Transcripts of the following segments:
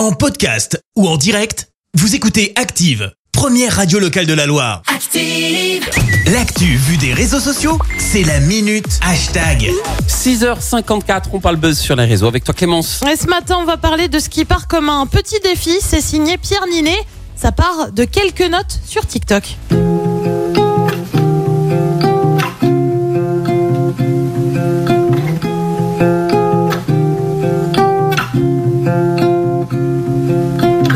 En podcast ou en direct, vous écoutez Active, première radio locale de la Loire. Active. L'actu vue des réseaux sociaux, c'est la minute hashtag. 6h54, on parle buzz sur les réseaux avec toi Clémence. Et ce matin, on va parler de ce qui part comme un petit défi. C'est signé Pierre Ninet. Ça part de quelques notes sur TikTok.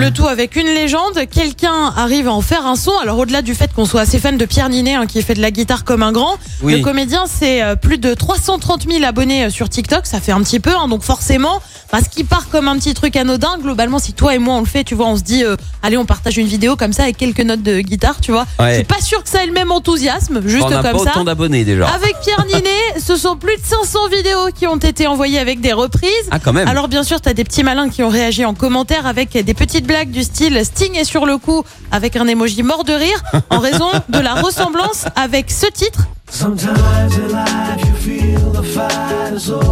Le tout avec une légende. Quelqu'un arrive à en faire un son. Alors au-delà du fait qu'on soit assez fan de Pierre Ninet, hein, qui fait de la guitare comme un grand, Oui. le comédien c'est euh, plus de 330 000 abonnés euh, sur TikTok. Ça fait un petit peu, hein, donc forcément, parce qu'il part comme un petit truc anodin. Globalement, si toi et moi on le fait, tu vois, on se dit, euh, allez, on partage une vidéo comme ça avec quelques notes de guitare, tu vois. Ouais. Je suis pas sûr que ça ait le même enthousiasme, juste on pas comme ça. autant d'abonnés déjà. Avec Pierre Ninet, ce sont plus de 500 vidéos qui ont été envoyées avec des reprises. Ah quand même. Alors bien sûr, t'as des petits malins qui ont réagi en commentaire avec des petites blagues du style Sting est sur le coup avec un emoji mort de rire en raison de la ressemblance avec ce titre.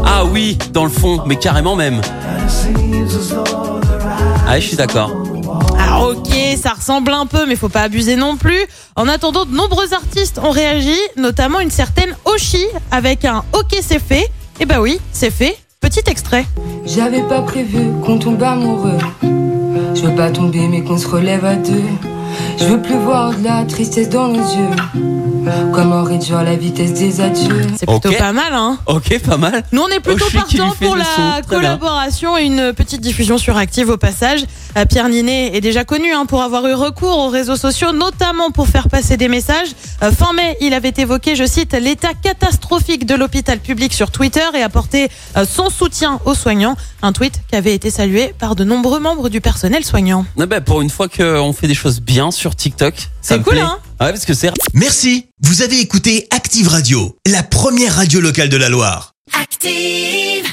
Ah oui, dans le fond, mais carrément même. Ah je suis d'accord. Ah ok, ça ressemble un peu, mais faut pas abuser non plus. En attendant, de nombreux artistes ont réagi, notamment une certaine Oshi avec un OK c'est fait. Et bah oui, c'est fait. Petit extrait. J'avais pas prévu qu'on tombe amoureux. Je veux pas tomber, mais qu'on se relève à deux. Je veux plus voir de la tristesse dans nos yeux. Comment réduire la vitesse des adieux C'est plutôt pas mal, hein Ok, pas mal. Nous, on est plutôt lui partant pour la son, collaboration et une petite diffusion sur Active au passage. Euh, Pierre Ninet est déjà connu hein, pour avoir eu recours aux réseaux sociaux, notamment pour faire passer des messages. Euh, fin mai, il avait évoqué, je cite, l'état catastrophique de l'hôpital public sur Twitter et apporté euh, son soutien aux soignants. Un tweet qui avait été salué par de nombreux membres du personnel soignant. Ah bah, pour une fois qu'on fait des choses bien sur TikTok, ça C'est me cool, plaît. hein Ouais, parce que c'est Merci, vous avez écouté Active Radio, la première radio locale de la Loire. Active.